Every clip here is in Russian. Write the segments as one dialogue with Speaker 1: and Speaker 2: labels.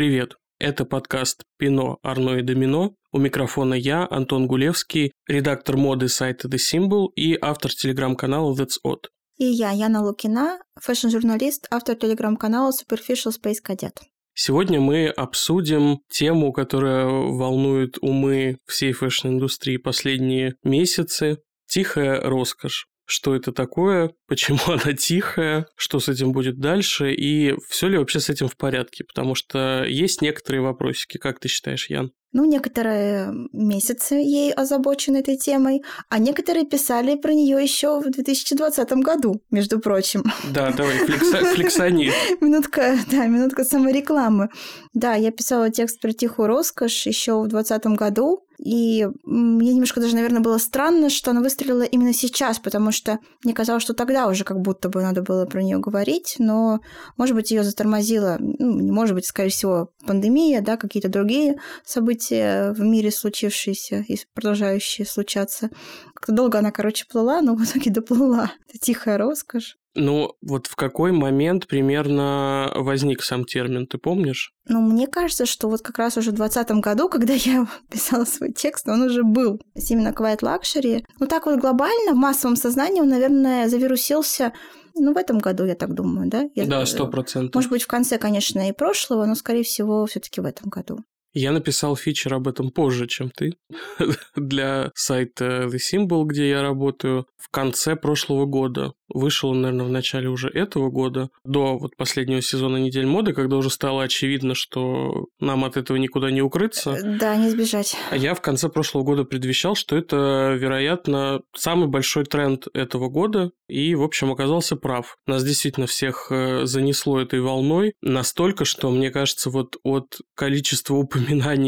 Speaker 1: Привет! Это подкаст «Пино, Арно и Домино». У микрофона я, Антон Гулевский, редактор моды сайта The Symbol и автор телеграм-канала That's Odd.
Speaker 2: И я, Яна Лукина, фэшн-журналист, автор телеграм-канала Superficial Space Cadet.
Speaker 1: Сегодня мы обсудим тему, которая волнует умы всей фэшн-индустрии последние месяцы – тихая роскошь что это такое, почему она тихая, что с этим будет дальше и все ли вообще с этим в порядке, потому что есть некоторые вопросики. Как ты считаешь, Ян?
Speaker 2: Ну, некоторые месяцы ей озабочены этой темой, а некоторые писали про нее еще в 2020 году, между прочим.
Speaker 1: Да, давай, флекса, флексани.
Speaker 2: Минутка, да, минутка саморекламы. Да, я писала текст про тихую роскошь еще в 2020 году, и мне немножко даже, наверное, было странно, что она выстрелила именно сейчас, потому что мне казалось, что тогда уже как будто бы надо было про нее говорить, но, может быть, ее затормозила, ну, не может быть, скорее всего, пандемия, да, какие-то другие события в мире случившиеся и продолжающие случаться. Как-то долго она, короче, плыла, но в итоге доплыла. Это тихая роскошь.
Speaker 1: Ну, вот в какой момент примерно возник сам термин, ты помнишь?
Speaker 2: Ну, мне кажется, что вот как раз уже в 2020 году, когда я писала свой текст, он уже был. Именно Quiet Luxury. Ну, так вот глобально, в массовом сознании он, наверное, завирусился ну, в этом году, я так думаю, да? Я...
Speaker 1: Да, сто процентов.
Speaker 2: Может быть, в конце, конечно, и прошлого, но, скорее всего, все таки в этом году.
Speaker 1: Я написал фичер об этом позже, чем ты, для сайта The Symbol, где я работаю, в конце прошлого года. Вышел он, наверное, в начале уже этого года, до вот последнего сезона «Недель моды», когда уже стало очевидно, что нам от этого никуда не укрыться.
Speaker 2: Э, да, не сбежать.
Speaker 1: А я в конце прошлого года предвещал, что это, вероятно, самый большой тренд этого года, и, в общем, оказался прав. Нас действительно всех э, занесло этой волной настолько, что, мне кажется, вот от количества упоминаний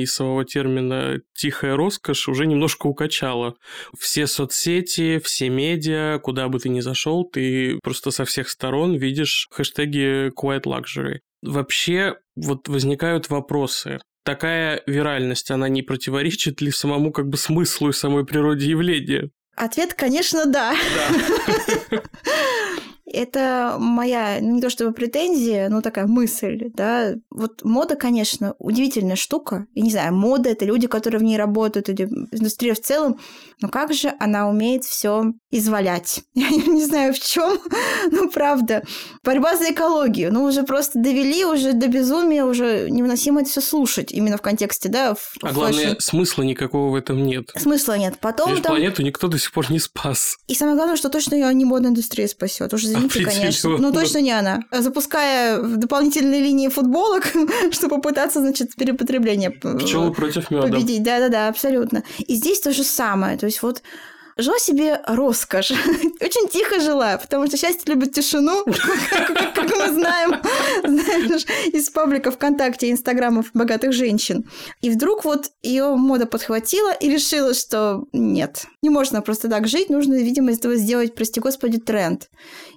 Speaker 1: самого термина «тихая роскошь» уже немножко укачало. Все соцсети, все медиа, куда бы ты ни зашел, ты просто со всех сторон видишь хэштеги Quiet Luxury. Вообще, вот возникают вопросы. Такая виральность, она не противоречит ли самому как бы смыслу и самой природе явления?
Speaker 2: Ответ, конечно, да. Да. Это моя, не то чтобы претензия, но такая мысль, да. Вот мода, конечно, удивительная штука. Я не знаю, мода — это люди, которые в ней работают, или индустрия в целом. Но как же она умеет все извалять? Я не знаю, в чем, но правда. Борьба за экологию. Ну, уже просто довели уже до безумия, уже невыносимо это все слушать. Именно в контексте, да, в
Speaker 1: А главное, смысла никакого в этом нет.
Speaker 2: Смысла нет. Потом
Speaker 1: Лишь там... планету никто до сих пор не спас.
Speaker 2: И самое главное, что точно ее не модная индустрия спасет. Уже извините, конечно. Ну, точно не она. Запуская дополнительные линии футболок, чтобы попытаться, значит, перепотребление
Speaker 1: Пчелы против меда.
Speaker 2: победить. Да-да-да, абсолютно. И здесь то же самое. То есть вот жила себе роскошь. Очень тихо жила, потому что счастье любит тишину, как мы знаем, из паблика ВКонтакте и Инстаграмов богатых женщин. И вдруг вот ее мода подхватила и решила, что нет, не можно просто так жить, нужно, видимо, из этого сделать, прости господи, тренд.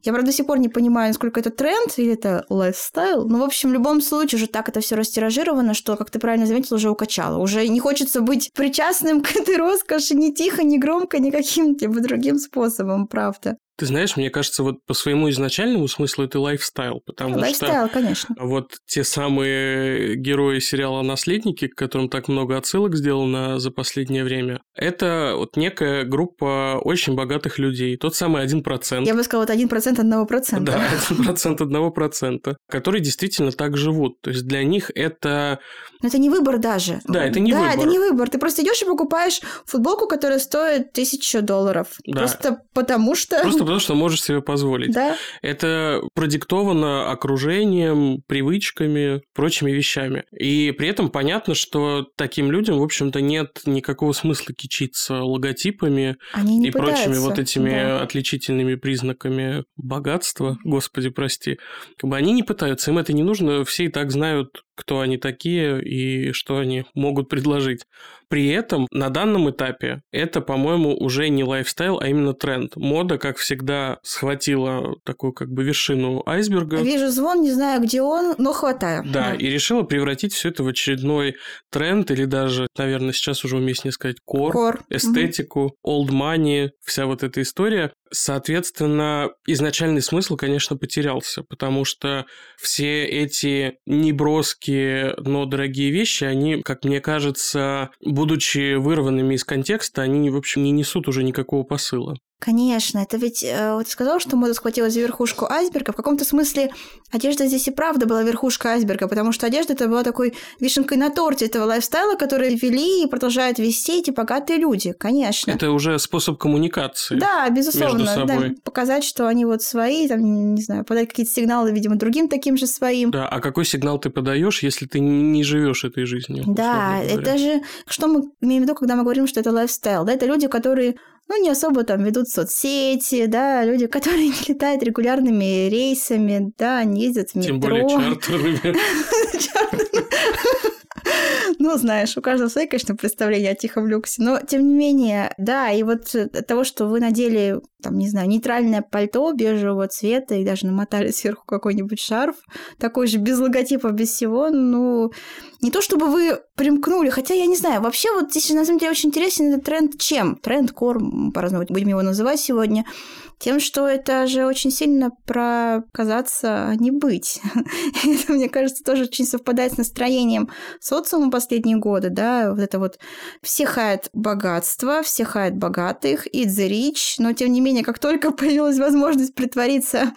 Speaker 2: Я, правда, до сих пор не понимаю, насколько это тренд или это лайфстайл. Но, в общем, в любом случае уже так это все растиражировано, что, как ты правильно заметил, уже укачало. Уже не хочется быть причастным к этой роскоши ни тихо, ни громко, ни каким-либо другим способом, правда.
Speaker 1: Ты знаешь, мне кажется, вот по своему изначальному смыслу это лайфстайл, потому
Speaker 2: лайфстайл,
Speaker 1: что
Speaker 2: конечно.
Speaker 1: вот те самые герои сериала «Наследники», к которым так много отсылок сделано за последнее время, это вот некая группа очень богатых людей, тот самый один процент.
Speaker 2: Я бы сказала, это один процент одного процента.
Speaker 1: Да, один процент одного процента, которые действительно так живут. То есть для них это...
Speaker 2: Но это не выбор даже.
Speaker 1: Да, это не
Speaker 2: да,
Speaker 1: выбор.
Speaker 2: Да, это не выбор. Ты просто идешь и покупаешь футболку, которая стоит тысячу долларов. Да. Просто потому что...
Speaker 1: Просто потому что можешь себе позволить.
Speaker 2: Да.
Speaker 1: Это продиктовано окружением, привычками, прочими вещами. И при этом понятно, что таким людям, в общем-то, нет никакого смысла кичиться логотипами
Speaker 2: и
Speaker 1: пытаются. прочими вот этими да. отличительными признаками богатства, господи, прости. Как бы они не пытаются, им это не нужно, все и так знают, кто они такие и что они могут предложить. При этом на данном этапе это, по-моему, уже не лайфстайл, а именно тренд. Мода, как всегда, схватила такую как бы вершину айсберга.
Speaker 2: Вижу звон, не знаю, где он, но хватаю.
Speaker 1: Да, да. и решила превратить все это в очередной тренд или даже, наверное, сейчас уже уместнее сказать кор, кор. эстетику, old money, вся вот эта история. Соответственно, изначальный смысл, конечно, потерялся, потому что все эти неброские, но дорогие вещи, они, как мне кажется, будучи вырванными из контекста, они, в общем, не несут уже никакого посыла.
Speaker 2: Конечно, это ведь, э, вот сказал, что мода схватила за верхушку айсберга. В каком-то смысле одежда здесь и правда была верхушка айсберга, потому что одежда это была такой вишенкой на торте этого лайфстайла, который вели и продолжают вести эти богатые люди, конечно.
Speaker 1: Это уже способ коммуникации.
Speaker 2: Да, безусловно.
Speaker 1: Между собой.
Speaker 2: Да, показать, что они вот свои, там, не знаю, подать какие-то сигналы, видимо, другим таким же своим.
Speaker 1: Да, а какой сигнал ты подаешь, если ты не живешь этой жизнью?
Speaker 2: Да, это же, что мы имеем в виду, когда мы говорим, что это лайфстайл, да, это люди, которые ну, не особо там ведут соцсети, да, люди, которые не летают регулярными рейсами, да, они ездят в метро.
Speaker 1: Тем более чартерными.
Speaker 2: Ну, знаешь, у каждого свои, конечно, представления о тихом люксе. Но, тем не менее, да, и вот от того, что вы надели, там, не знаю, нейтральное пальто бежевого цвета и даже намотали сверху какой-нибудь шарф, такой же без логотипа, без всего, ну, не то чтобы вы примкнули, хотя я не знаю, вообще вот здесь на самом деле очень интересен этот тренд чем? Тренд кор, по-разному будем его называть сегодня тем, что это же очень сильно про казаться, а не быть. это, мне кажется, тоже очень совпадает с настроением социума последние годы, да, вот это вот все хают богатство, все хают богатых, и the rich, но тем не менее, как только появилась возможность притвориться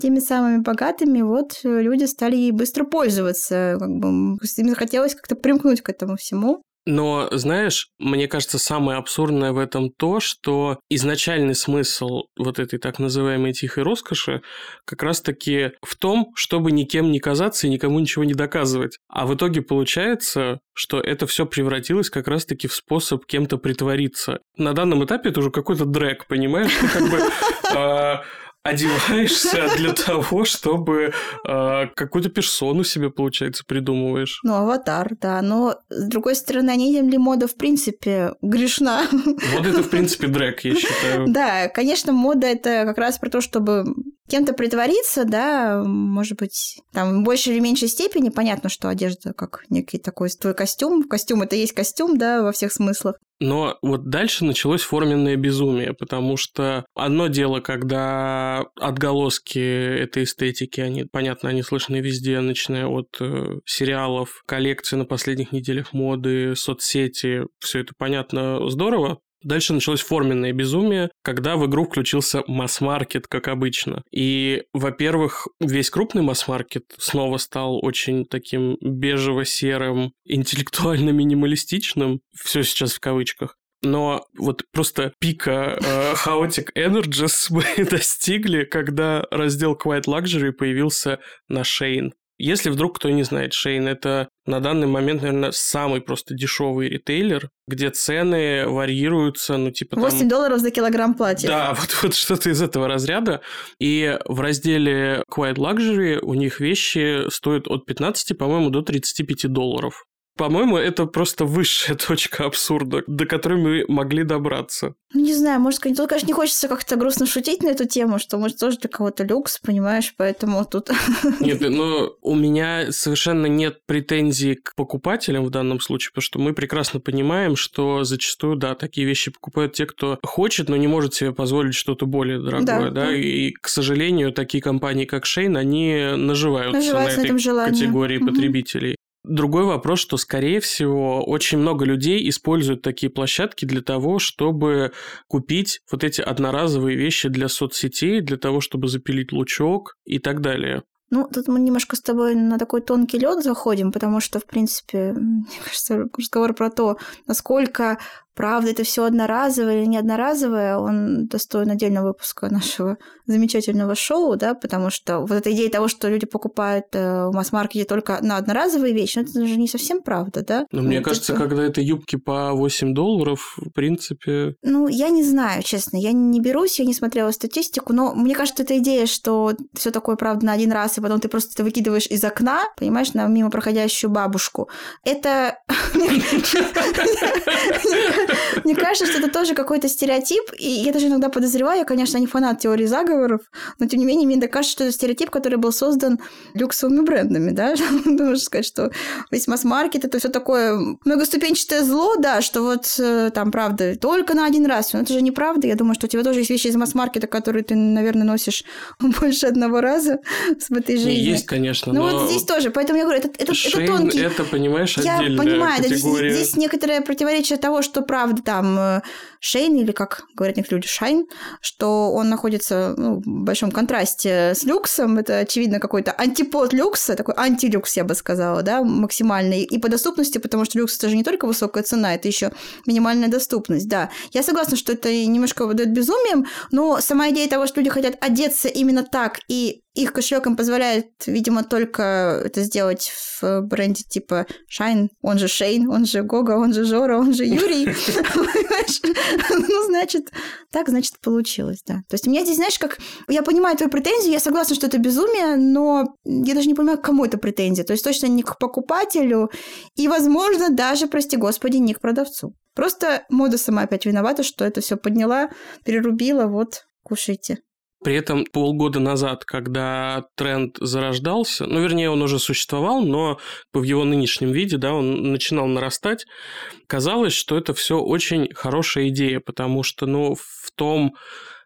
Speaker 2: теми самыми богатыми, вот люди стали ей быстро пользоваться, как бы им захотелось как-то примкнуть к этому всему.
Speaker 1: Но, знаешь, мне кажется, самое абсурдное в этом то, что изначальный смысл вот этой так называемой тихой роскоши как раз-таки в том, чтобы никем не казаться и никому ничего не доказывать. А в итоге получается, что это все превратилось как раз-таки в способ кем-то притвориться. На данном этапе это уже какой-то дрэк, понимаешь? Ну, как бы а, одеваешься для того, чтобы э, какую-то персону себе, получается, придумываешь.
Speaker 2: Ну, аватар, да. Но, с другой стороны, не тем ли мода, в принципе, грешна?
Speaker 1: Мода – это, в принципе, дрэк, я считаю.
Speaker 2: Да, конечно, мода – это как раз про то, чтобы кем-то притвориться, да, может быть, там в большей или меньшей степени. Понятно, что одежда как некий такой твой костюм. Костюм – это есть костюм, да, во всех смыслах.
Speaker 1: Но вот дальше началось форменное безумие, потому что одно дело, когда отголоски этой эстетики, они, понятно, они слышны везде, начиная от э, сериалов, коллекции на последних неделях моды, соцсети, все это понятно, здорово, Дальше началось форменное безумие, когда в игру включился масс-маркет, как обычно. И, во-первых, весь крупный масс-маркет снова стал очень таким бежево-серым, интеллектуально-минималистичным. Все сейчас в кавычках. Но вот просто пика э, Chaotic Energies мы достигли, когда раздел Quiet Luxury появился на Shane. Если вдруг кто не знает, Шейн это на данный момент, наверное, самый просто дешевый ритейлер, где цены варьируются, ну, типа
Speaker 2: 8 там... долларов за килограмм платья.
Speaker 1: Да, вот, вот что-то из этого разряда. И в разделе Quiet Luxury у них вещи стоят от 15, по-моему, до 35 долларов. По-моему, это просто высшая точка абсурда, до которой мы могли добраться.
Speaker 2: Ну, не знаю, может, тут, конечно, не хочется как-то грустно шутить на эту тему, что, может, тоже для кого-то люкс, понимаешь, поэтому тут...
Speaker 1: Нет, но у меня совершенно нет претензий к покупателям в данном случае, потому что мы прекрасно понимаем, что зачастую, да, такие вещи покупают те, кто хочет, но не может себе позволить что-то более дорогое, да, да? и, к сожалению, такие компании, как Шейн, они наживаются, наживаются на этой на категории угу. потребителей. Другой вопрос, что, скорее всего, очень много людей используют такие площадки для того, чтобы купить вот эти одноразовые вещи для соцсетей, для того, чтобы запилить лучок и так далее.
Speaker 2: Ну, тут мы немножко с тобой на такой тонкий лед заходим, потому что, в принципе, мне кажется, разговор про то, насколько правда это все одноразовое или не одноразовое, он достоин отдельного выпуска нашего замечательного шоу, да, потому что вот эта идея того, что люди покупают э, в масс-маркете только на одноразовые вещи, ну, это же не совсем правда, да?
Speaker 1: Но мне кажется, это... когда это юбки по 8 долларов, в принципе...
Speaker 2: Ну, я не знаю, честно, я не берусь, я не смотрела статистику, но мне кажется, эта идея, что все такое правда на один раз, и потом ты просто это выкидываешь из окна, понимаешь, на мимо проходящую бабушку, это мне кажется, что это тоже какой-то стереотип, и я даже иногда подозреваю, я, конечно, не фанат теории заговоров, но тем не менее мне кажется, что это стереотип, который был создан люксовыми брендами, да, можно сказать, что весь масс-маркет это все такое многоступенчатое зло, да, что вот э, там, правда, только на один раз, но это же неправда, я думаю, что у тебя тоже есть вещи из масс-маркета, которые ты, наверное, носишь больше одного раза в этой жизни.
Speaker 1: Есть, конечно,
Speaker 2: Ну вот здесь тоже, поэтому я говорю, это, это, это тонкий...
Speaker 1: это, понимаешь,
Speaker 2: Я понимаю, категория. здесь, здесь некоторое противоречие того, что правда там э, Шейн, или как говорят некоторые люди, Шайн, что он находится ну, в большом контрасте с люксом. Это, очевидно, какой-то антипод люкса, такой антилюкс, я бы сказала, да, максимальный. И по доступности, потому что люкс это же не только высокая цена, это еще минимальная доступность, да. Я согласна, что это немножко выдает безумием, но сама идея того, что люди хотят одеться именно так и их кошелек им позволяет, видимо, только это сделать в бренде типа Shine, он же Шейн, он же Гога, он же Жора, он же Юрий. Ну, значит, так, значит, получилось, да. То есть у меня здесь, знаешь, как... Я понимаю твою претензию, я согласна, что это безумие, но я даже не понимаю, к кому это претензия. То есть точно не к покупателю и, возможно, даже, прости господи, не к продавцу. Просто мода сама опять виновата, что это все подняла, перерубила, вот, кушайте.
Speaker 1: При этом полгода назад, когда тренд зарождался, ну, вернее, он уже существовал, но в его нынешнем виде, да, он начинал нарастать, казалось, что это все очень хорошая идея, потому что, ну, в том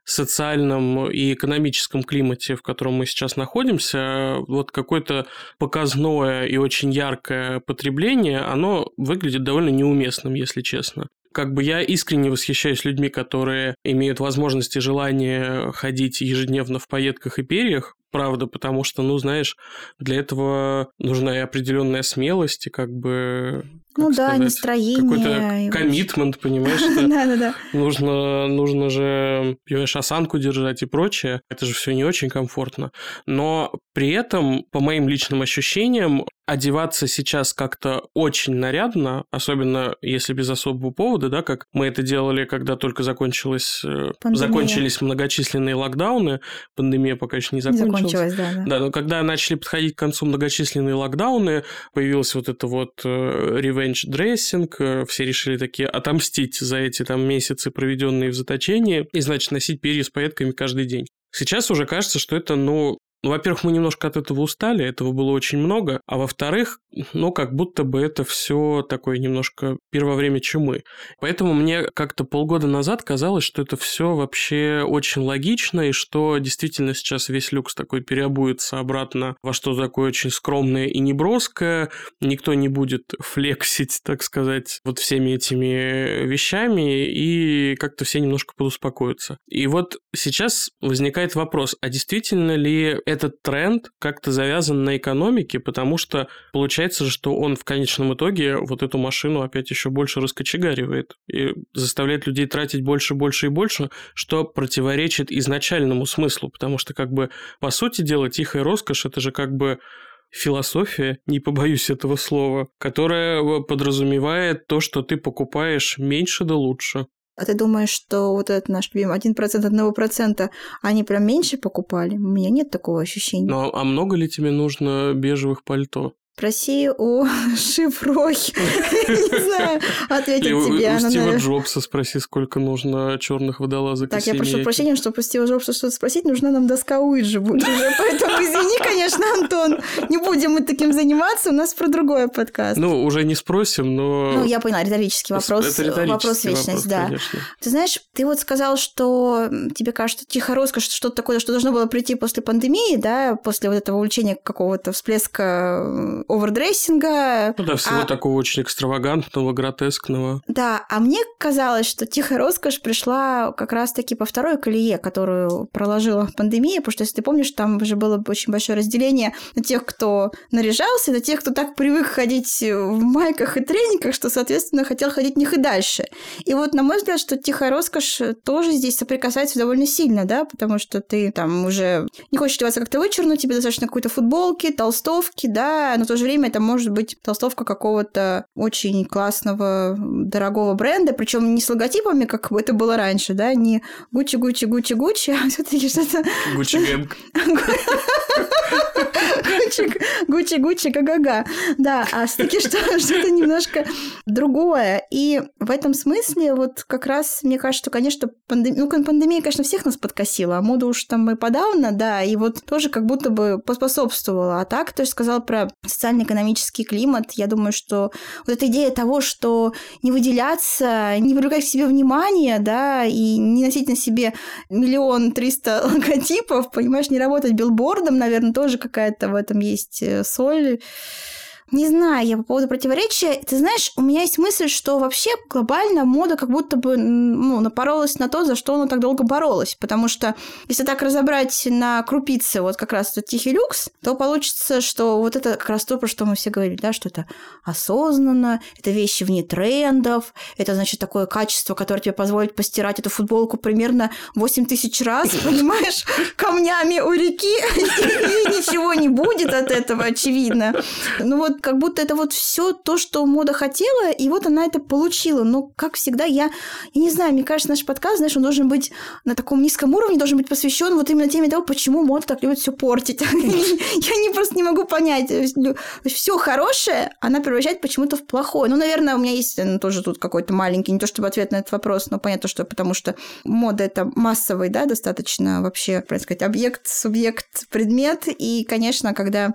Speaker 1: социальном и экономическом климате, в котором мы сейчас находимся, вот какое-то показное и очень яркое потребление, оно выглядит довольно неуместным, если честно как бы я искренне восхищаюсь людьми, которые имеют возможность и желание ходить ежедневно в пайетках и перьях, правда, потому что, ну, знаешь, для этого нужна и определенная смелость, и как бы...
Speaker 2: ну да, сказать, настроение.
Speaker 1: Какой-то коммитмент, понимаешь? Да, да, да. Нужно, нужно же, понимаешь, осанку держать и прочее. Это же все не очень комфортно. Но при этом, по моим личным ощущениям, одеваться сейчас как-то очень нарядно, особенно если без особого повода, да, как мы это делали, когда только закончилась, э, закончились многочисленные локдауны, пандемия пока еще не закончилась. Не закончилась, да, да. Да, но когда начали подходить к концу многочисленные локдауны, появился вот это вот э, revenge dressing, э, все решили такие отомстить за эти там месяцы, проведенные в заточении, и, значит, носить перья с пайетками каждый день. Сейчас уже кажется, что это, ну, ну, во-первых, мы немножко от этого устали, этого было очень много, а во-вторых, ну, как будто бы это все такое немножко первое время чумы. Поэтому мне как-то полгода назад казалось, что это все вообще очень логично, и что действительно сейчас весь люкс такой переобуется обратно во что такое очень скромное и неброское, никто не будет флексить, так сказать, вот всеми этими вещами, и как-то все немножко подуспокоятся. И вот сейчас возникает вопрос, а действительно ли этот тренд как-то завязан на экономике, потому что получается, что он в конечном итоге вот эту машину опять еще больше раскочегаривает и заставляет людей тратить больше, больше и больше, что противоречит изначальному смыслу, потому что как бы по сути дела тихая роскошь это же как бы философия, не побоюсь этого слова, которая подразумевает то, что ты покупаешь меньше да лучше.
Speaker 2: А ты думаешь, что вот этот наш любимый 1% одного процента, они прям меньше покупали? У меня нет такого ощущения.
Speaker 1: Ну, а много ли тебе нужно бежевых пальто?
Speaker 2: Проси у Шифрой. Не знаю, ответить тебе.
Speaker 1: У Стива Джобса спроси, сколько нужно черных водолазок
Speaker 2: Так, я прошу прощения, что у Стива Джобса что-то спросить, нужна нам доска Уиджи будет уже. Поэтому извини, конечно, Антон, не будем мы таким заниматься, у нас про другое подкаст.
Speaker 1: Ну, уже не спросим, но...
Speaker 2: Ну, я поняла, риторический вопрос. Это риторический вопрос вечность, да. Ты знаешь, ты вот сказал, что тебе кажется, тихо роскошь, что-то такое, что должно было прийти после пандемии, да, после вот этого увлечения какого-то всплеска овердрессинга.
Speaker 1: Ну да, всего а... такого очень экстравагантного, гротескного.
Speaker 2: Да, а мне казалось, что тихая роскошь пришла как раз-таки по второй колее, которую проложила пандемия, потому что, если ты помнишь, там уже было очень большое разделение на тех, кто наряжался, на тех, кто так привык ходить в майках и трениках, что, соответственно, хотел ходить в них и дальше. И вот, на мой взгляд, что тихая роскошь тоже здесь соприкасается довольно сильно, да, потому что ты там уже не хочешь одеваться как-то вычурно, тебе достаточно какой-то футболки, толстовки, да, но в то же время это может быть толстовка какого-то очень классного, дорогого бренда, причем не с логотипами, как это было раньше, да, не Гуччи, Гуччи, Гуччи, Гуччи, а все-таки что-то...
Speaker 1: Гуччи Гэнг.
Speaker 2: Гуччи, Гуччи, Гуччи, га-га-га. Да, а все-таки что-то немножко другое. И в этом смысле вот как раз, мне кажется, что, конечно, пандемия, ну, пандемия, конечно, всех нас подкосила, а мода уж там и подавно, да, и вот тоже как будто бы поспособствовала. А так, то, что сказал про социально-экономический климат, я думаю, что вот эта идея того, что не выделяться, не привлекать к себе внимание, да, и не носить на себе миллион триста логотипов, понимаешь, не работать билбордом, наверное, тоже какая-то в этом есть э, соль. Не знаю, я по поводу противоречия. Ты знаешь, у меня есть мысль, что вообще глобально мода как будто бы ну, напоролась на то, за что она так долго боролась. Потому что если так разобрать на крупицы вот как раз этот тихий люкс, то получится, что вот это как раз то, про что мы все говорили, да, что это осознанно, это вещи вне трендов, это, значит, такое качество, которое тебе позволит постирать эту футболку примерно 8 тысяч раз, понимаешь, камнями у реки, и ничего не будет от этого, очевидно. Ну вот как будто это вот все то, что мода хотела, и вот она это получила. Но, как всегда, я, я не знаю, мне кажется, наш подкаст, знаешь, он должен быть на таком низком уровне, должен быть посвящен вот именно теме того, почему мода так любит все портить. Я не просто не могу понять. Все хорошее она превращает почему-то в плохое. Ну, наверное, у меня есть ну, тоже тут какой-то маленький, не то чтобы ответ на этот вопрос, но понятно, что потому что мода это массовый, да, достаточно вообще, так сказать, объект, субъект, предмет. И, конечно, когда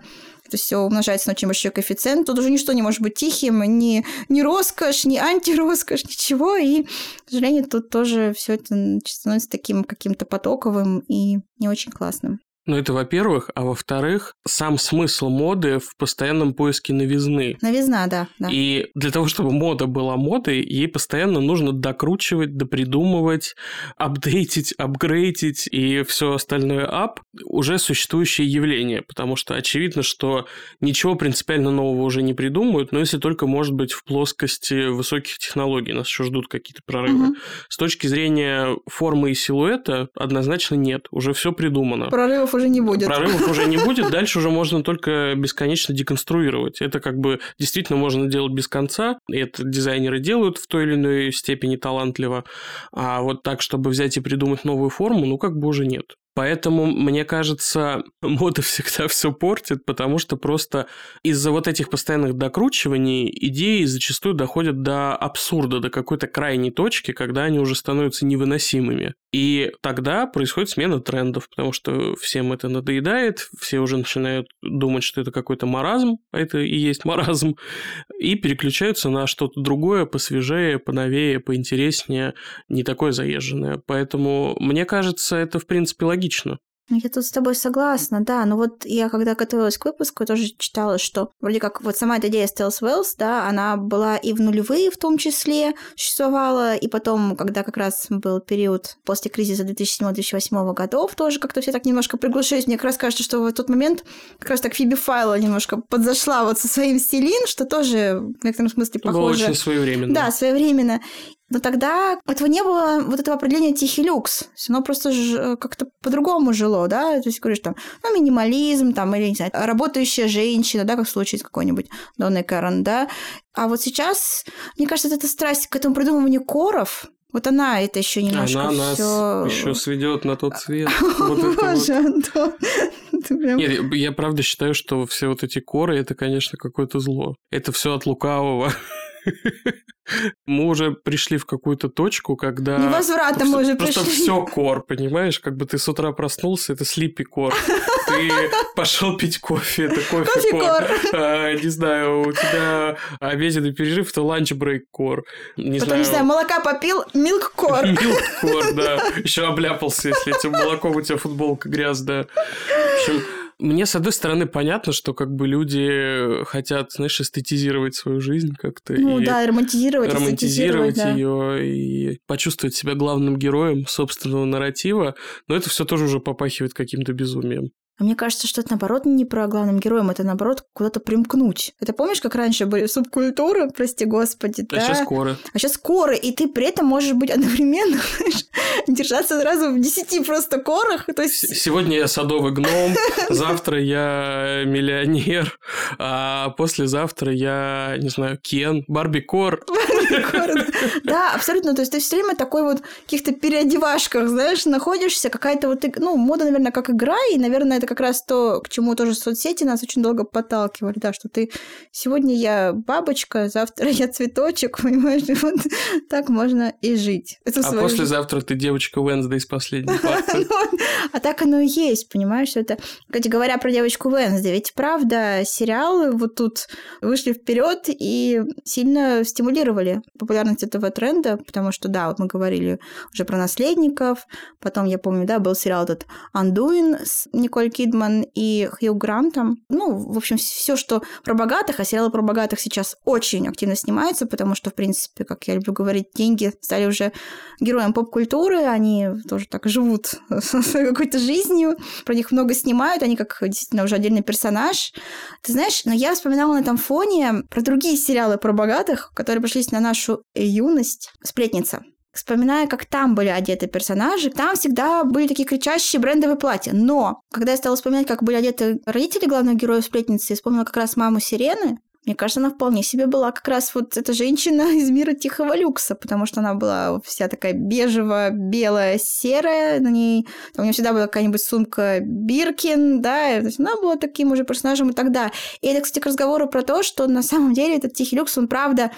Speaker 2: это все умножается на очень большой коэффициент. Тут уже ничто не может быть тихим, ни, ни роскошь, ни антироскошь, ничего. И, к сожалению, тут тоже все это становится таким каким-то потоковым и не очень классным.
Speaker 1: Ну, это во-первых. А во-вторых, сам смысл моды в постоянном поиске новизны.
Speaker 2: Новизна, да, да.
Speaker 1: И для того, чтобы мода была модой, ей постоянно нужно докручивать, допридумывать, апдейтить, апгрейдить и все остальное ап уже существующие явления. Потому что очевидно, что ничего принципиально нового уже не придумают, но если только, может быть, в плоскости высоких технологий нас еще ждут какие-то прорывы. Угу. С точки зрения формы и силуэта однозначно нет, уже все придумано.
Speaker 2: Прорывов уже не будет.
Speaker 1: Прорывов уже не будет, дальше уже можно только бесконечно деконструировать. Это как бы действительно можно делать без конца, и это дизайнеры делают в той или иной степени талантливо, а вот так, чтобы взять и придумать новую форму, ну как бы уже нет. Поэтому, мне кажется, мода всегда все портит, потому что просто из-за вот этих постоянных докручиваний идеи зачастую доходят до абсурда, до какой-то крайней точки, когда они уже становятся невыносимыми. И тогда происходит смена трендов, потому что всем это надоедает, все уже начинают думать, что это какой-то маразм, а это и есть маразм, и переключаются на что-то другое, посвежее, поновее, поинтереснее, не такое заезженное. Поэтому, мне кажется, это, в принципе, логично.
Speaker 2: Я тут с тобой согласна, да. Но вот я, когда готовилась к выпуску, тоже читала, что вроде как вот сама эта идея Stealth Wells, да, она была и в нулевые в том числе существовала, и потом, когда как раз был период после кризиса 2007-2008 годов, тоже как-то все так немножко приглушились. Мне как раз кажется, что в тот момент как раз так Фиби Файла немножко подзашла вот со своим стилин, что тоже в некотором смысле похоже.
Speaker 1: Было очень своевременно.
Speaker 2: Да, своевременно. Но тогда этого не было, вот этого определения тихий люкс. Оно просто э, как-то по-другому жило, да? То есть, говоришь, там, ну, минимализм, там, или, не знаю, работающая женщина, да, как в случае с какой-нибудь Донной Кэрон, да? А вот сейчас, мне кажется, эта страсть к этому придумыванию коров, вот она это еще немножко
Speaker 1: Она нас
Speaker 2: всё...
Speaker 1: еще сведет на тот свет.
Speaker 2: Боже, Антон.
Speaker 1: Нет, я правда считаю, что все вот эти коры это, конечно, какое-то зло. Это все от лукавого. Мы уже пришли в какую-то точку, когда...
Speaker 2: Невозвратно мы уже
Speaker 1: просто
Speaker 2: пришли.
Speaker 1: все кор, понимаешь? Как бы ты с утра проснулся, это слипи кор. Ты пошел пить кофе, это кофе кор. А, не знаю, у тебя обеденный перерыв, это ланч брейк кор.
Speaker 2: Не Потом, не знаю, молока попил, милк кор.
Speaker 1: Милк кор, да. Еще обляпался, если этим молоком у тебя футболка грязная. В общем, мне, с одной стороны, понятно, что как бы люди хотят, знаешь, эстетизировать свою жизнь как-то.
Speaker 2: Ну и да, романтизировать,
Speaker 1: романтизировать
Speaker 2: да.
Speaker 1: ее и почувствовать себя главным героем собственного нарратива, но это все тоже уже попахивает каким-то безумием.
Speaker 2: А мне кажется, что это наоборот не про главным героем, это наоборот куда-то примкнуть. Это помнишь, как раньше были субкультуры, прости господи,
Speaker 1: а да? сейчас коры.
Speaker 2: А сейчас коры, и ты при этом можешь быть одновременно, знаешь, держаться сразу в десяти просто корах. То есть...
Speaker 1: Сегодня я садовый гном, завтра я миллионер, а послезавтра я, не знаю, Кен, Барби Кор.
Speaker 2: Да, абсолютно. То есть ты все время такой вот в каких-то переодевашках, знаешь, находишься, какая-то вот, ну, мода, наверное, как игра, и, наверное, это как раз то, к чему тоже соцсети нас очень долго подталкивали, да, что ты сегодня я бабочка, завтра я цветочек, понимаешь, вот так можно и жить.
Speaker 1: Это а послезавтра ты девочка Уэнсдей из последней парты.
Speaker 2: А так оно и есть, понимаешь, это, кстати, говоря про девочку Уэнсдей, ведь правда, сериалы вот тут вышли вперед и сильно стимулировали популярность этого тренда, потому что, да, вот мы говорили уже про наследников, потом, я помню, да, был сериал этот Undoing с Николь Кидман и Хью Грантом. Ну, в общем, все, что про богатых, а сериалы про богатых сейчас очень активно снимаются, потому что, в принципе, как я люблю говорить, деньги стали уже героем поп-культуры, они тоже так живут какой-то жизнью, про них много снимают, они как действительно уже отдельный персонаж. Ты знаешь, но я вспоминала на этом фоне про другие сериалы про богатых, которые пришлись на нашу юность. «Сплетница». Вспоминая, как там были одеты персонажи, там всегда были такие кричащие брендовые платья. Но, когда я стала вспоминать, как были одеты родители главного героя сплетницы, я вспомнила как раз маму Сирены, мне кажется, она вполне себе была как раз вот эта женщина из мира тихого люкса, потому что она была вся такая бежевая, белая, серая, на ней там у нее всегда была какая-нибудь сумка Биркин, да, то есть она была таким уже персонажем и тогда. И это, кстати, к разговору про то, что на самом деле этот тихий люкс, он правда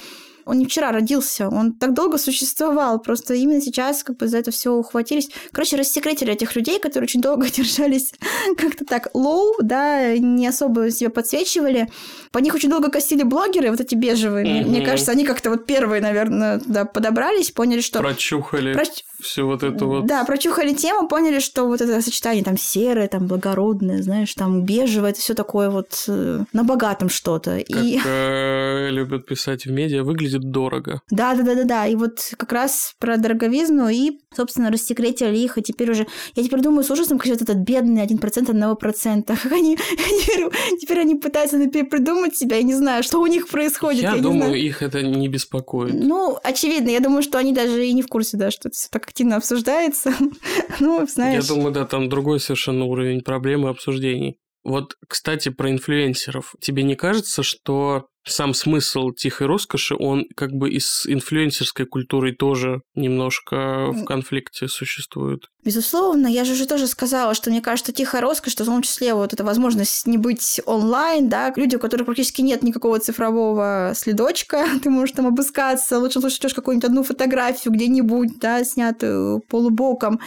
Speaker 2: он не вчера родился, он так долго существовал, просто именно сейчас как бы за это все ухватились. Короче, рассекретили этих людей, которые очень долго держались как-то так low, да, не особо себя подсвечивали. По них очень долго косили блогеры, вот эти бежевые. Mm-hmm. Мне кажется, они как-то вот первые, наверное, туда подобрались, поняли, что...
Speaker 1: Прочухали. Проч все вот это вот.
Speaker 2: Да, прочухали тему, поняли, что вот это сочетание там серое, там благородное, знаешь, там бежевое, это все такое вот э, на богатом что-то.
Speaker 1: Как и... э, любят писать в медиа, выглядит дорого.
Speaker 2: Да, да, да, да, да. И вот как раз про дороговизну и, собственно, рассекретили их, и теперь уже. Я теперь думаю с ужасом, как этот бедный 1% одного процента. Как они теперь, теперь они пытаются придумать себя, я не знаю, что у них происходит.
Speaker 1: Я, я думаю, их это не беспокоит.
Speaker 2: Ну, очевидно, я думаю, что они даже и не в курсе, да, что это все так активно обсуждается. ну, знаешь...
Speaker 1: Я думаю, да, там другой совершенно уровень проблемы обсуждений. Вот, кстати, про инфлюенсеров. Тебе не кажется, что сам смысл тихой роскоши, он как бы и с инфлюенсерской культурой тоже немножко в конфликте существует?
Speaker 2: Безусловно, я же уже тоже сказала, что мне кажется, тихая роскошь, что в том числе вот эта возможность не быть онлайн, да, люди, у которых практически нет никакого цифрового следочка, ты можешь там обыскаться, лучше лучше какую-нибудь одну фотографию где-нибудь, да, снятую полубоком.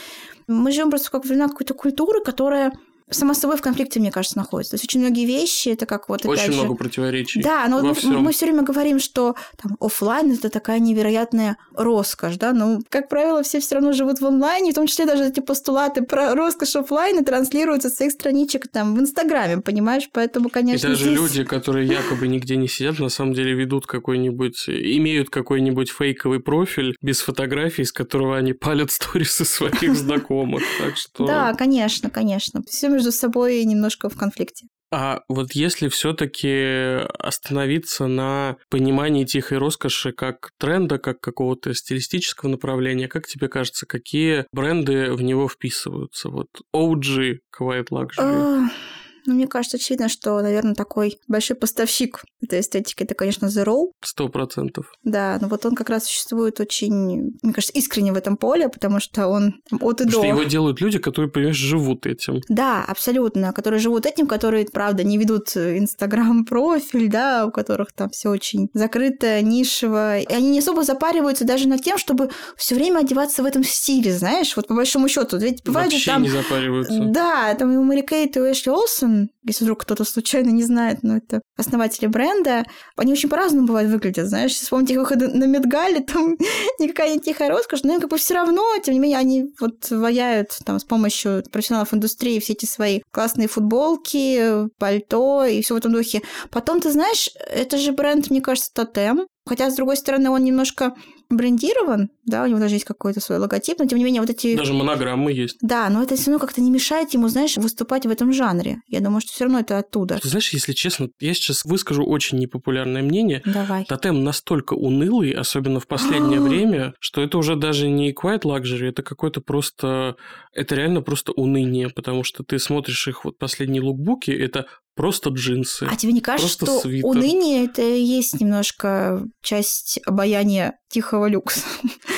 Speaker 2: Мы живем просто как времена какой-то культуры, которая сама собой в конфликте, мне кажется, находится. То есть очень многие вещи, это как вот
Speaker 1: Очень
Speaker 2: опять
Speaker 1: много
Speaker 2: же...
Speaker 1: противоречий.
Speaker 2: Да, но вот мы, мы все время говорим, что там офлайн это такая невероятная роскошь, да, но, как правило, все все равно живут в онлайне, в том числе даже эти постулаты про роскошь офлайна транслируются с своих страничек там в Инстаграме, понимаешь? Поэтому, конечно,
Speaker 1: И даже здесь... люди, которые якобы нигде не сидят, на самом деле ведут какой-нибудь, имеют какой-нибудь фейковый профиль без фотографий, с которого они палят сторисы своих знакомых, так что...
Speaker 2: Да, конечно, конечно. Все между собой немножко в конфликте.
Speaker 1: А вот если все-таки остановиться на понимании тихой роскоши как тренда, как какого-то стилистического направления, как тебе кажется, какие бренды в него вписываются? Вот OG Quiet Luxury.
Speaker 2: Ну, мне кажется, очевидно, что, наверное, такой большой поставщик этой эстетики это, конечно, The Row.
Speaker 1: Сто процентов.
Speaker 2: Да, но вот он как раз существует очень, мне кажется, искренне в этом поле, потому что он от и
Speaker 1: потому
Speaker 2: до.
Speaker 1: Что его делают люди, которые, понимаешь, живут этим.
Speaker 2: Да, абсолютно, которые живут этим, которые, правда, не ведут Инстаграм-профиль, да, у которых там все очень закрыто, нишево. И они не особо запариваются даже над тем, чтобы все время одеваться в этом стиле, знаешь, вот по большому счету. Ведь бывает
Speaker 1: Вообще
Speaker 2: же там...
Speaker 1: не запариваются.
Speaker 2: Да, там и у Мэри Кейт и у Эшли Олсен, если вдруг кто-то случайно не знает, но это основатели бренда, они очень по-разному бывают выглядят, знаешь, если вспомнить их выходы на Медгале, там никакая не тихая роскошь, но им как бы все равно, тем не менее, они вот ваяют там с помощью профессионалов индустрии все эти свои классные футболки, пальто и все в этом духе. Потом, ты знаешь, это же бренд, мне кажется, Тотем, Хотя, с другой стороны, он немножко брендирован, да, у него даже есть какой-то свой логотип, но тем не менее вот эти...
Speaker 1: Даже монограммы есть.
Speaker 2: Да, но это все равно как-то не мешает ему, знаешь, выступать в этом жанре. Я думаю, что все равно это оттуда.
Speaker 1: Ты знаешь, если честно, я сейчас выскажу очень непопулярное мнение.
Speaker 2: Давай.
Speaker 1: Тотем настолько унылый, особенно в последнее время, что это уже даже не quiet luxury, это какой-то просто... Это реально просто уныние, потому что ты смотришь их вот последние лукбуки, это просто джинсы.
Speaker 2: А тебе не кажется, что
Speaker 1: свитер.
Speaker 2: уныние это и есть немножко часть обаяния тихого люкса?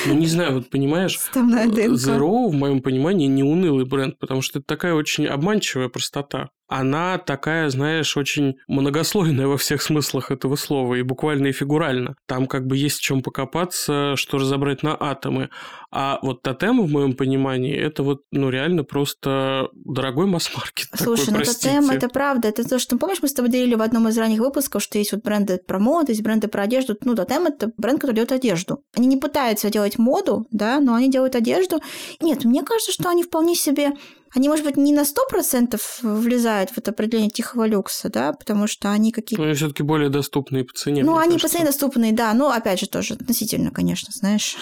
Speaker 1: Ну, не знаю, вот понимаешь,
Speaker 2: ДНК.
Speaker 1: Zero, в моем понимании, не унылый бренд, потому что это такая очень обманчивая простота. Она такая, знаешь, очень многослойная во всех смыслах этого слова, и буквально и фигурально. Там как бы есть в чем покопаться, что разобрать на атомы. А вот тотем, в моем понимании, это вот, ну, реально просто дорогой масс-маркет.
Speaker 2: Слушай,
Speaker 1: такой,
Speaker 2: ну
Speaker 1: простите.
Speaker 2: тотем это правда. Это то, что помнишь, мы с тобой делили в одном из ранних выпусков, что есть вот бренды про моду, есть бренды про одежду. Ну, тотем это бренд, который делает одежду. Они не пытаются делать моду, да, но они делают одежду. Нет, мне кажется, что они вполне себе они, может быть, не на 100% влезают в это определение тихого люкса, да, потому что они какие-то...
Speaker 1: Ну, они все-таки более доступные по цене.
Speaker 2: Ну, они
Speaker 1: кажется.
Speaker 2: по цене доступные, да, но, опять же, тоже относительно, конечно, знаешь.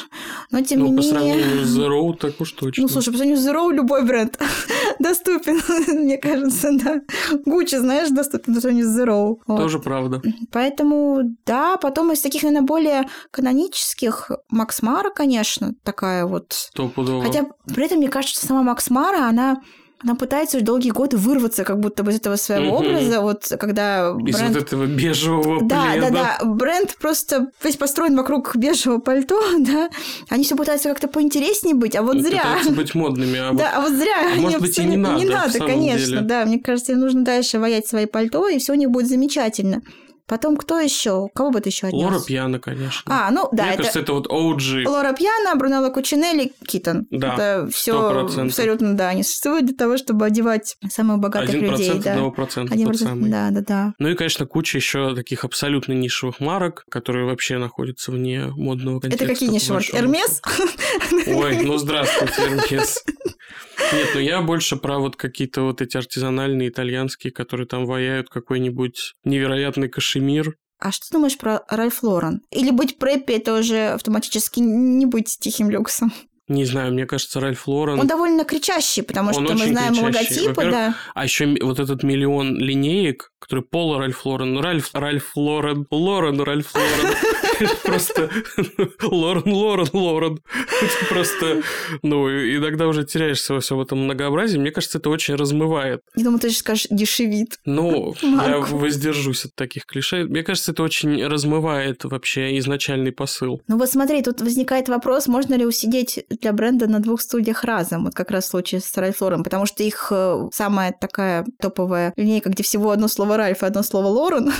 Speaker 2: Но, тем
Speaker 1: Ну,
Speaker 2: не
Speaker 1: по
Speaker 2: менее...
Speaker 1: сравнению с Zero, так уж точно.
Speaker 2: Ну, слушай, по сравнению с Zero любой бренд доступен, мне кажется, да. Гуччи, знаешь, доступен по сравнению с Zero. Вот.
Speaker 1: Тоже правда.
Speaker 2: Поэтому, да, потом из таких, наверное, более канонических Макс Мара, конечно, такая вот.
Speaker 1: Стопудово.
Speaker 2: Хотя при этом, мне кажется, сама Макс Мара, она она пытается уже долгие годы вырваться как будто бы из этого своего
Speaker 1: Мгм.
Speaker 2: образа, вот когда
Speaker 1: Из
Speaker 2: бренд...
Speaker 1: вот этого бежевого
Speaker 2: Да,
Speaker 1: пледа.
Speaker 2: да, да. Бренд просто весь построен вокруг бежевого пальто, да. Они все пытаются как-то поинтереснее быть, а вот зря.
Speaker 1: Пытаются быть модными, а вот
Speaker 2: Да, а вот зря.
Speaker 1: А может быть, и не надо,
Speaker 2: Не надо, конечно,
Speaker 1: деле.
Speaker 2: да. Мне кажется, им нужно дальше воять свои пальто, и все у них будет замечательно. Потом кто еще? Кого бы ты еще отнес?
Speaker 1: Лора Пьяна, конечно.
Speaker 2: А, ну да,
Speaker 1: Мне
Speaker 2: это
Speaker 1: кажется, это вот OG.
Speaker 2: Лора Пьяна, Брунелло Кучинелли, Китон.
Speaker 1: Да,
Speaker 2: это все
Speaker 1: 100%.
Speaker 2: абсолютно, да, они существуют для того, чтобы одевать самых богатых
Speaker 1: Один
Speaker 2: людей.
Speaker 1: процент
Speaker 2: Да.
Speaker 1: одного процента,
Speaker 2: Один
Speaker 1: тот
Speaker 2: процент,
Speaker 1: самый.
Speaker 2: да, да, да.
Speaker 1: Ну и, конечно, куча еще таких абсолютно нишевых марок, которые вообще находятся вне модного контекста.
Speaker 2: Это какие нишевые?
Speaker 1: большому
Speaker 2: Эрмес?
Speaker 1: Ой, ну здравствуйте, Эрмес. Нет, ну я больше про вот какие-то вот эти артизанальные итальянские, которые там ваяют какой-нибудь невероятный кашемир.
Speaker 2: А что ты думаешь про Ральф Лорен? Или быть преппи это уже автоматически не быть тихим люксом?
Speaker 1: Не знаю, мне кажется, Ральф Лорен...
Speaker 2: Он довольно кричащий, потому что мы знаем
Speaker 1: кричащий.
Speaker 2: логотипы, да.
Speaker 1: А еще вот этот миллион линеек, который Пола Ральф Лорен, ну Ральф, Ральф Лорен, Лорен, Ральф Лорен. Просто Лорен, Лорен, Лорен. Просто, ну, иногда уже теряешься во всем этом многообразии. Мне кажется, это очень размывает.
Speaker 2: Я думаю, ты же скажешь дешевит.
Speaker 1: Ну, я воздержусь от таких клише. Мне кажется, это очень размывает вообще изначальный посыл.
Speaker 2: Ну вот смотри, тут возникает вопрос, можно ли усидеть для бренда на двух стульях разом, вот как раз в случае с Ральф Лорен, потому что их э, самая такая топовая линейка, где всего одно слово Ральф и одно слово Лорен,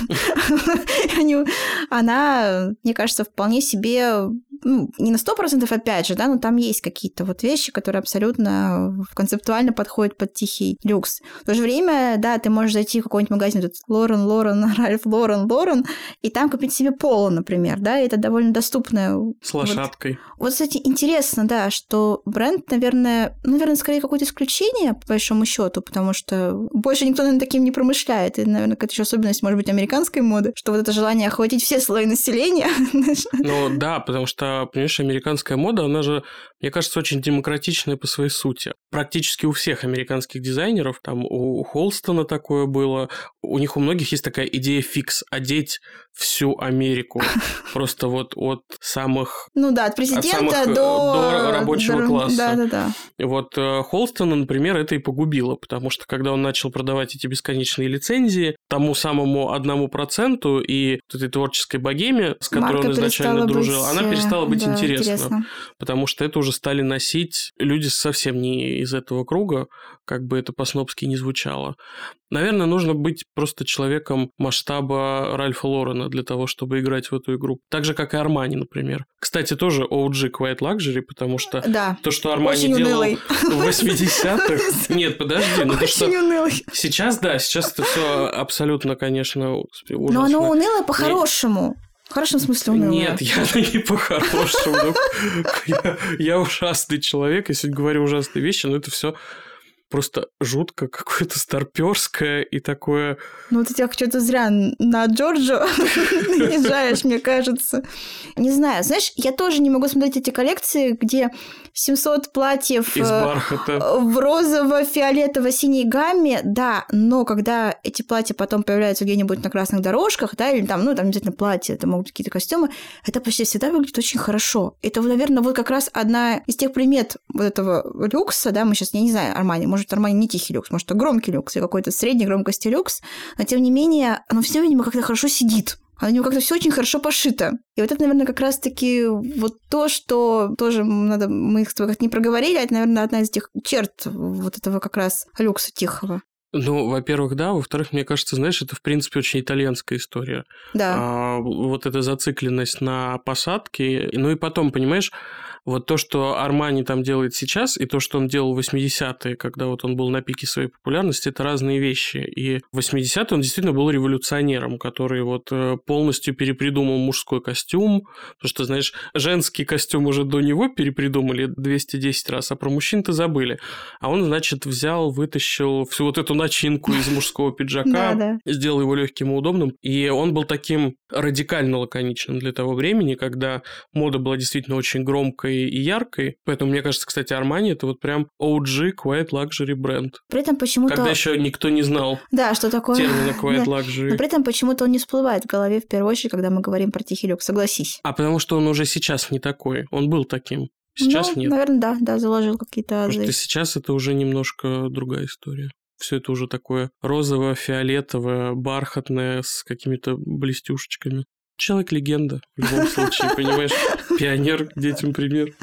Speaker 2: она, мне кажется, вполне себе ну, не на 100% опять же, да, но там есть какие-то вот вещи, которые абсолютно концептуально подходят под тихий люкс. В то же время, да, ты можешь зайти в какой-нибудь магазин, тут Лорен, Лорен, Ральф, Лорен, Лорен, и там купить себе поло, например, да, и это довольно доступно.
Speaker 1: С лошадкой.
Speaker 2: Вот, кстати, интересно, да, что бренд, наверное, ну, наверное, скорее какое-то исключение, по большому счету, потому что больше никто, наверное, таким не промышляет. И, наверное, какая-то еще особенность, может быть, американской моды, что вот это желание охватить все слои населения.
Speaker 1: Ну да, потому что, понимаешь, американская мода, она же, мне кажется, очень демократичная по своей сути. Практически у всех американских дизайнеров, там у Холстона такое было, у них у многих есть такая идея фикс, одеть всю Америку. Просто вот от самых...
Speaker 2: Ну да, от президента
Speaker 1: самых, э,
Speaker 2: до...
Speaker 1: до рабочего
Speaker 2: до-
Speaker 1: класса.
Speaker 2: Да-да-да.
Speaker 1: Вот э, Холстона, например, это и погубило, потому что когда он начал продавать эти бесконечные лицензии тому самому одному проценту и этой творческой богеме, с которой
Speaker 2: Марка
Speaker 1: он изначально дружил,
Speaker 2: быть,
Speaker 1: она
Speaker 2: э,
Speaker 1: перестала быть
Speaker 2: да,
Speaker 1: интересна.
Speaker 2: интересно.
Speaker 1: Потому что это уже стали носить люди совсем не из этого круга, как бы это по-снобски не звучало. Наверное, нужно быть просто человеком масштаба Ральфа Лорена для того, чтобы играть в эту игру. Так же, как и Армани, например. Кстати, тоже OG Quiet Luxury, потому что
Speaker 2: Да.
Speaker 1: то, что Армани
Speaker 2: Очень
Speaker 1: делал
Speaker 2: унылый.
Speaker 1: в 80-х... Нет, подожди, ну то, что...
Speaker 2: Очень унылый.
Speaker 1: Сейчас, да, сейчас это все абсолютно, конечно, господи,
Speaker 2: Но
Speaker 1: ужасно.
Speaker 2: оно унылое по-хорошему. В хорошем смысле унылое.
Speaker 1: Нет, я не по-хорошему. Я ужасный человек, я сегодня говорю ужасные вещи, но это все просто жутко какое-то старперское и такое...
Speaker 2: Ну, ты тебя что-то зря на Джорджо наезжаешь, мне кажется. Не знаю. Знаешь, я тоже не могу смотреть эти коллекции, где 700 платьев
Speaker 1: Из
Speaker 2: э,
Speaker 1: бархата.
Speaker 2: в розово-фиолетово-синей гамме, да, но когда эти платья потом появляются где-нибудь на красных дорожках, да, или там, ну, там обязательно платья, это могут быть какие-то костюмы, это почти всегда выглядит очень хорошо. Это, наверное, вот как раз одна из тех примет вот этого люкса, да, мы сейчас, я не знаю, Армани, может Армани не тихий люкс, может, это громкий люкс и какой-то средней громкости люкс, но тем не менее, оно все, видимо, как-то хорошо сидит. А у него как-то все очень хорошо пошито. И вот это, наверное, как раз-таки вот то, что тоже надо, мы их с тобой как-то не проговорили, а это, наверное, одна из этих черт вот этого как раз люкса тихого.
Speaker 1: Ну, во-первых, да. Во-вторых, мне кажется, знаешь, это, в принципе, очень итальянская история.
Speaker 2: Да.
Speaker 1: А, вот эта зацикленность на посадке. Ну и потом, понимаешь, вот то, что Армани там делает сейчас, и то, что он делал в 80-е, когда вот он был на пике своей популярности, это разные вещи. И в 80-е он действительно был революционером, который вот э, полностью перепридумал мужской костюм, потому что, знаешь, женский костюм уже до него перепридумали 210 раз, а про мужчин-то забыли. А он, значит, взял, вытащил всю вот эту начинку из мужского пиджака, сделал его легким и удобным, и он был таким радикально лаконичным для того времени, когда мода была действительно очень громкой и яркой. Поэтому, мне кажется, кстати, Армани это вот прям OG Quiet Luxury бренд.
Speaker 2: При этом почему-то...
Speaker 1: Когда еще никто не знал
Speaker 2: да, что такое...
Speaker 1: термина Quiet да. Luxury.
Speaker 2: Но при этом почему-то он не всплывает в голове в первую очередь, когда мы говорим про тихий люкс, согласись.
Speaker 1: А потому что он уже сейчас не такой. Он был таким. Сейчас
Speaker 2: ну,
Speaker 1: нет.
Speaker 2: наверное, да, да, заложил какие-то
Speaker 1: азы. Потому что сейчас это уже немножко другая история. Все это уже такое розовое, фиолетовое, бархатное, с какими-то блестюшечками. Человек-легенда в любом случае, понимаешь? Пионер, детям пример.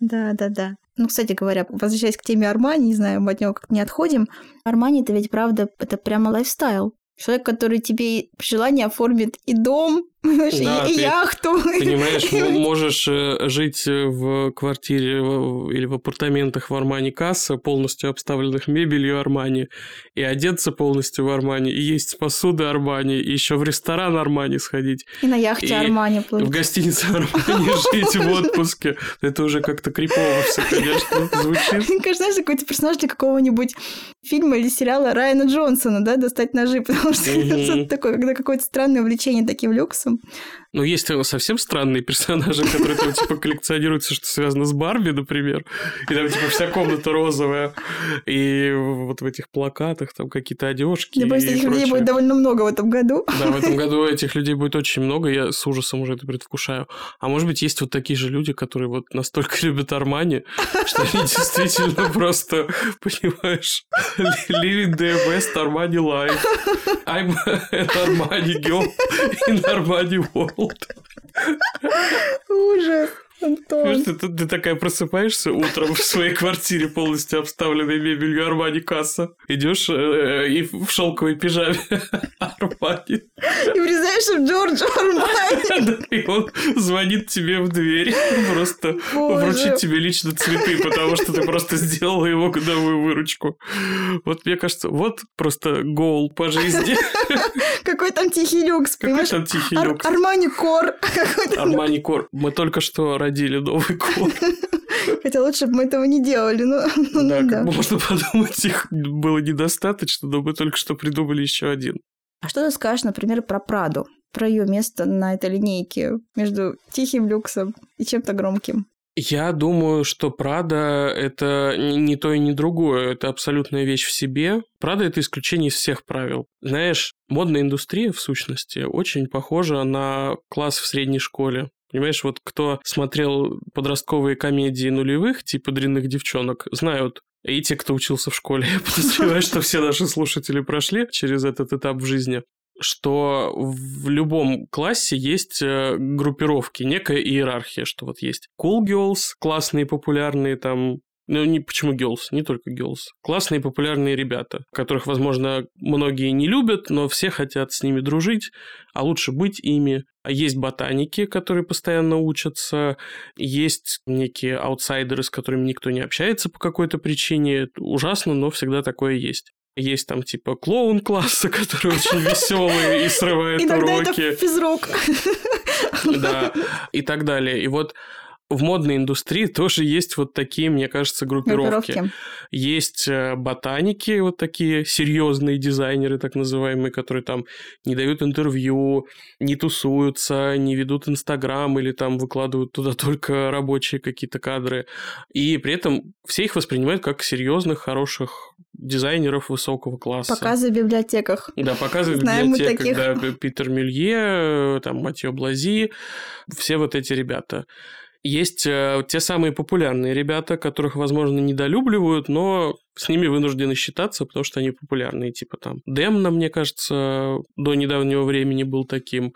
Speaker 2: Да, да, да. Ну, кстати говоря, возвращаясь к теме Армани, не знаю, мы от него как не отходим. Армани это ведь правда, это прямо лайфстайл. Человек, который тебе при желании оформит и дом, да, и, яхту.
Speaker 1: Понимаешь, можешь э, жить в квартире или в апартаментах в Армани Касса, полностью обставленных мебелью Армани, и одеться полностью в Армани, и есть посуды Армани, и еще в ресторан Армани сходить.
Speaker 2: И на яхте Армани плыть.
Speaker 1: В гостинице Армани жить в отпуске. Это уже как-то крипово все, конечно, звучит.
Speaker 2: Мне кажется, знаешь, какой-то персонаж для какого-нибудь фильма или сериала Райана Джонсона, да, достать ножи, потому что это такое, когда какое-то странное увлечение таким люксом, 嗯。
Speaker 1: Ну, есть совсем странные персонажи, которые там, типа, коллекционируют все, что связано с Барби, например. И там, типа, вся комната розовая. И вот в этих плакатах там какие-то одежки.
Speaker 2: Я боюсь, этих людей будет довольно много в этом году.
Speaker 1: Да, в этом году этих людей будет очень много. Я с ужасом уже это предвкушаю. А может быть, есть вот такие же люди, которые вот настолько любят Армани, что они действительно просто, понимаешь, living the best Armani life. I'm an Armani girl in Armani world.
Speaker 2: Ужас. Антон.
Speaker 1: Ты, ты, ты такая просыпаешься утром в своей квартире, полностью обставленной мебелью Армани касса. Идешь э, и в шелковой пижаме Армани.
Speaker 2: И врезаешь в Джорджа Армани.
Speaker 1: И он звонит тебе в дверь. Просто вручить тебе лично цветы, потому что ты просто сделала его годовую выручку. Вот мне кажется, вот просто гол по жизни.
Speaker 2: Какой там тихий люкс,
Speaker 1: Какой там тихий люкс?
Speaker 2: Армани Кор.
Speaker 1: Армани Кор. Мы только что родили Новый год.
Speaker 2: Хотя лучше бы мы этого не делали, но...
Speaker 1: Ну да, да. можно подумать, их было недостаточно, но мы только что придумали еще один.
Speaker 2: А что ты скажешь, например, про Праду? Про ее место на этой линейке между тихим люксом и чем-то громким?
Speaker 1: Я думаю, что Прада – это не то и не другое, это абсолютная вещь в себе. Прада – это исключение из всех правил. Знаешь, модная индустрия, в сущности, очень похожа на класс в средней школе. Понимаешь, вот кто смотрел подростковые комедии нулевых, типа «Дрянных девчонок», знают, и те, кто учился в школе, я подозреваю, что все наши слушатели прошли через этот этап в жизни что в любом классе есть э, группировки, некая иерархия, что вот есть cool girls, классные, популярные там ну, не, почему girls? Не только girls. Классные популярные ребята, которых, возможно, многие не любят, но все хотят с ними дружить, а лучше быть ими. Есть ботаники, которые постоянно учатся, есть некие аутсайдеры, с которыми никто не общается по какой-то причине. Ужасно, но всегда такое есть. Есть там типа клоун класса, который очень веселый и срывает уроки.
Speaker 2: это физрук.
Speaker 1: Да, и так далее. И вот в модной индустрии тоже есть вот такие, мне кажется, группировки. группировки. Есть э, ботаники, вот такие серьезные дизайнеры, так называемые, которые там не дают интервью, не тусуются, не ведут Инстаграм или там выкладывают туда только рабочие какие-то кадры. И при этом все их воспринимают как серьезных, хороших дизайнеров высокого класса.
Speaker 2: Показы в библиотеках.
Speaker 1: Да, показы в библиотеках. Да, Питер Мюлье, там Матье Блази, все вот эти ребята. Есть э, те самые популярные ребята, которых, возможно, недолюбливают, но с ними вынуждены считаться, потому что они популярные, типа там Демна, мне кажется, до недавнего времени был таким.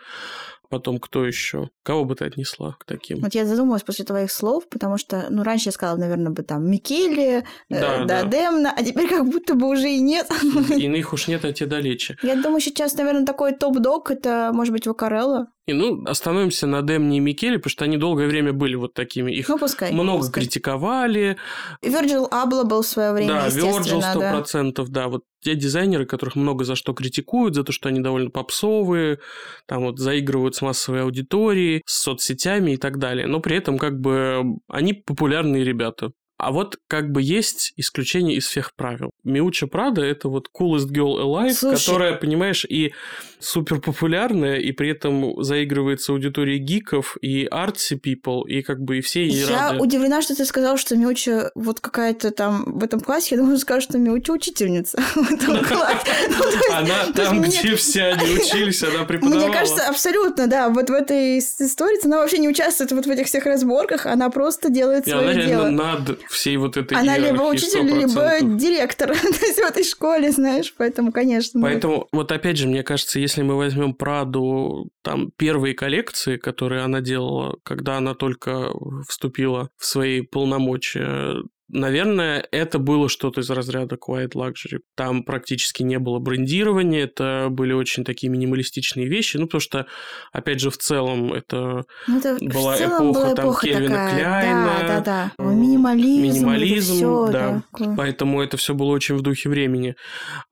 Speaker 1: Потом кто еще? Кого бы ты отнесла к таким?
Speaker 2: Вот я задумалась после твоих слов, потому что, ну, раньше я сказала, наверное, бы там Микеле,
Speaker 1: Да,
Speaker 2: э,
Speaker 1: да.
Speaker 2: да, Демна, а теперь как будто бы уже и нет.
Speaker 1: Иных уж нет, а те далече.
Speaker 2: Я думаю, сейчас, наверное, такой топ-дог это, может быть, Вакарелла.
Speaker 1: И, ну, остановимся на Демне и Микеле, потому что они долгое время были вот такими. Их
Speaker 2: Ну, пускай.
Speaker 1: много
Speaker 2: пускай.
Speaker 1: критиковали.
Speaker 2: Вирджил Абла был в свое время,
Speaker 1: да,
Speaker 2: естественно,
Speaker 1: сто
Speaker 2: да.
Speaker 1: процентов, да. Вот те дизайнеры, которых много за что критикуют, за то, что они довольно попсовые, там вот заигрывают с массовой аудиторией, с соцсетями и так далее. Но при этом как бы они популярные ребята. А вот как бы есть исключение из всех правил. Миуча Прада – это вот coolest girl alive,
Speaker 2: Слушай.
Speaker 1: которая, понимаешь, и супер популярная, и при этом заигрывает с аудиторией гиков, и artsy people, и как бы и все ей
Speaker 2: Я
Speaker 1: рады.
Speaker 2: удивлена, что ты сказал, что Миуча вот какая-то там в этом классе. Я думаю, скажешь, что Миуча учительница в этом классе. Ну,
Speaker 1: Она там, где все они учились, она преподавала.
Speaker 2: Мне кажется, абсолютно, да. Вот в этой истории она вообще не участвует вот в этих всех разборках, она просто делает свое дело.
Speaker 1: над всей вот этой
Speaker 2: Она либо учитель, либо
Speaker 1: 100%.
Speaker 2: директор то есть в этой школе, знаешь, поэтому, конечно. да.
Speaker 1: Поэтому, вот опять же, мне кажется, если мы возьмем Праду, там, первые коллекции, которые она делала, когда она только вступила в свои полномочия, Наверное, это было что-то из разряда Quiet Luxury. Там практически не было брендирования, это были очень такие минималистичные вещи, ну, потому что, опять же, в целом это
Speaker 2: Ну, это
Speaker 1: была
Speaker 2: в целом
Speaker 1: эпоха,
Speaker 2: была
Speaker 1: там,
Speaker 2: эпоха
Speaker 1: Кельвина
Speaker 2: такая.
Speaker 1: Кляйна,
Speaker 2: Да, да, да. Минимализм.
Speaker 1: минимализм,
Speaker 2: всё,
Speaker 1: да.
Speaker 2: такое.
Speaker 1: Поэтому это все было очень в духе времени.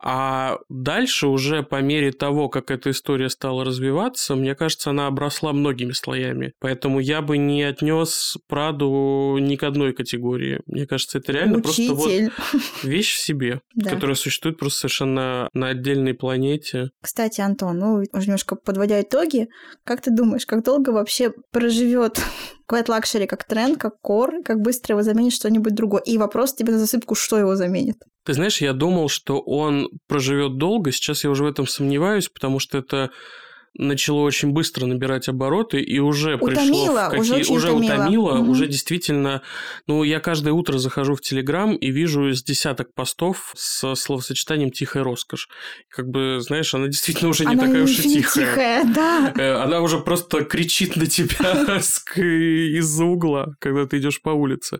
Speaker 1: А дальше уже по мере того, как эта история стала развиваться, мне кажется, она обросла многими слоями. Поэтому я бы не отнес Праду ни к одной категории. Мне кажется, это реально просто вот
Speaker 2: Учитель.
Speaker 1: вещь в себе,
Speaker 2: Да.
Speaker 1: которая существует просто совершенно на отдельной планете.
Speaker 2: Кстати, Антон, ну, уже немножко подводя итоги, как ты думаешь, как долго вообще проживет Quiet Luxury как тренд, как кор, как быстро его заменит что-нибудь другое? И вопрос тебе на засыпку, что его заменит?
Speaker 1: Ты знаешь, я думал, что он проживет долго. Сейчас я уже в этом сомневаюсь, потому что это начало очень быстро набирать обороты и уже пришло
Speaker 2: Утомило,
Speaker 1: в какие...
Speaker 2: уже очень
Speaker 1: уже
Speaker 2: утомило.
Speaker 1: утомило,
Speaker 2: Мгм.
Speaker 1: уже действительно... Ну, я каждое утро захожу в Телеграм и вижу из десяток постов со словосочетанием «тихая роскошь». Как бы, знаешь, она действительно уже не
Speaker 2: Она
Speaker 1: такая уж и
Speaker 2: не
Speaker 1: тихая.
Speaker 2: тихая, да.
Speaker 1: Э, Она уже просто кричит на тебя с- из-за угла, когда ты идешь по улице.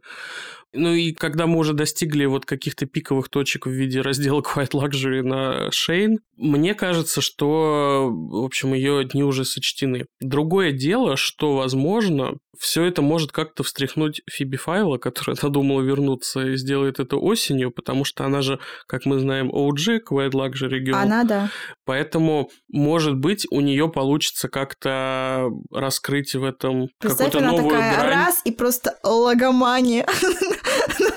Speaker 1: Ну и когда мы уже достигли вот каких-то пиковых точек в виде раздела Quiet Luxury на Шейн, мне кажется, что, в общем, ее дни уже сочтены. Другое дело, что, возможно, все это может как-то встряхнуть Фиби Файла, которая надумала вернуться и сделает это осенью, потому что она же, как мы знаем, OG, Quiet Luxury Girl.
Speaker 2: Она, да.
Speaker 1: Поэтому, может быть, у нее получится как-то раскрыть в этом какую-то
Speaker 2: она
Speaker 1: новую
Speaker 2: такая
Speaker 1: грань.
Speaker 2: раз и просто логомания.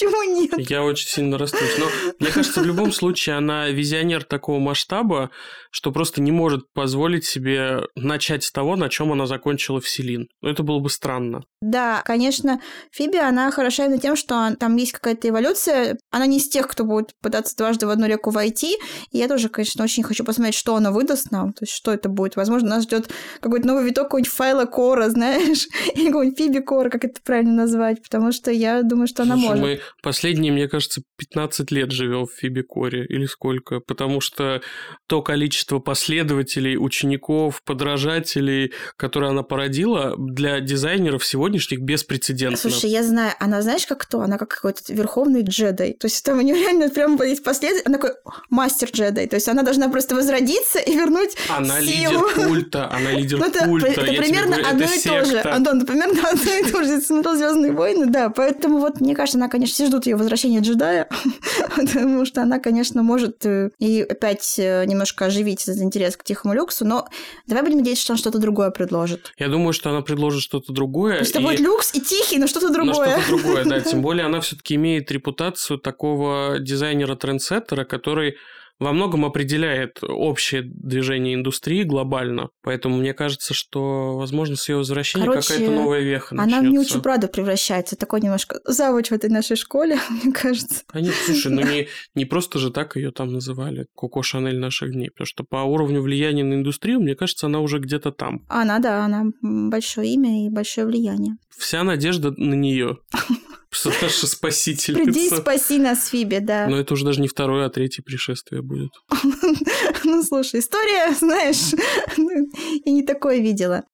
Speaker 2: Почему нет?
Speaker 1: Я очень сильно расстроюсь. Но мне кажется, в любом случае она визионер такого масштаба, что просто не может позволить себе начать с того, на чем она закончила в Селин. Ну, это было бы странно.
Speaker 2: Да, конечно, Фиби, она хороша именно тем, что там есть какая-то эволюция. Она не из тех, кто будет пытаться дважды в одну реку войти. И я тоже, конечно, очень хочу посмотреть, что она выдаст нам. То есть, что это будет. Возможно, нас ждет какой-то новый виток какой-нибудь файла кора, знаешь, или какой-нибудь Фиби кора, как это правильно назвать. Потому что я думаю, что она
Speaker 1: Слушай,
Speaker 2: может.
Speaker 1: мы последние, мне кажется, 15 лет живем в Фибикоре или сколько, потому что то количество последователей, учеников, подражателей, которые она породила, для дизайнеров сегодняшних беспрецедентно.
Speaker 2: Слушай, я знаю, она знаешь, как кто? Она как какой-то верховный джедай. То есть там у нее реально прям есть последователь, она такой мастер джедай. То есть она должна просто возродиться и вернуть
Speaker 1: Она
Speaker 2: силу.
Speaker 1: лидер культа, она лидер
Speaker 2: Ну, это,
Speaker 1: культа.
Speaker 2: это
Speaker 1: я
Speaker 2: примерно
Speaker 1: говорю,
Speaker 2: одно
Speaker 1: это
Speaker 2: и то же.
Speaker 1: секта.
Speaker 2: Антон, это примерно одно и то же. Смотрел Звездные войны, да. Поэтому вот, мне кажется, она, конечно, все ждут ее возвращения джедая, потому что она, конечно, может э, и опять э, немножко оживить этот интерес к тихому люксу, но давай будем надеяться, что он что-то другое предложит.
Speaker 1: Я думаю, что она предложит что-то другое.
Speaker 2: То есть это
Speaker 1: и-
Speaker 2: будет люкс и тихий, но что-то
Speaker 1: но
Speaker 2: другое.
Speaker 1: что-то другое, да. Тем более она все-таки имеет репутацию такого дизайнера-трендсеттера, который во многом определяет общее движение индустрии глобально. Поэтому мне кажется, что, возможно, с ее возвращением какая-то новая веха
Speaker 2: Она
Speaker 1: начнется.
Speaker 2: в Милчу Прадо превращается. Такой немножко завуч в этой нашей школе, мне кажется.
Speaker 1: Конечно, слушай, ну не, не просто же так ее там называли, Коко Шанель наших дней, потому что по уровню влияния на индустрию, мне кажется, она уже где-то там.
Speaker 2: Она, да, она большое имя и большое влияние.
Speaker 1: Вся надежда на нее. Что наша спасительница.
Speaker 2: Приди, спаси нас, Фиби, да.
Speaker 1: Но это уже даже не второе, а третье пришествие будет.
Speaker 2: Ну, слушай, история, знаешь, я не такое видела.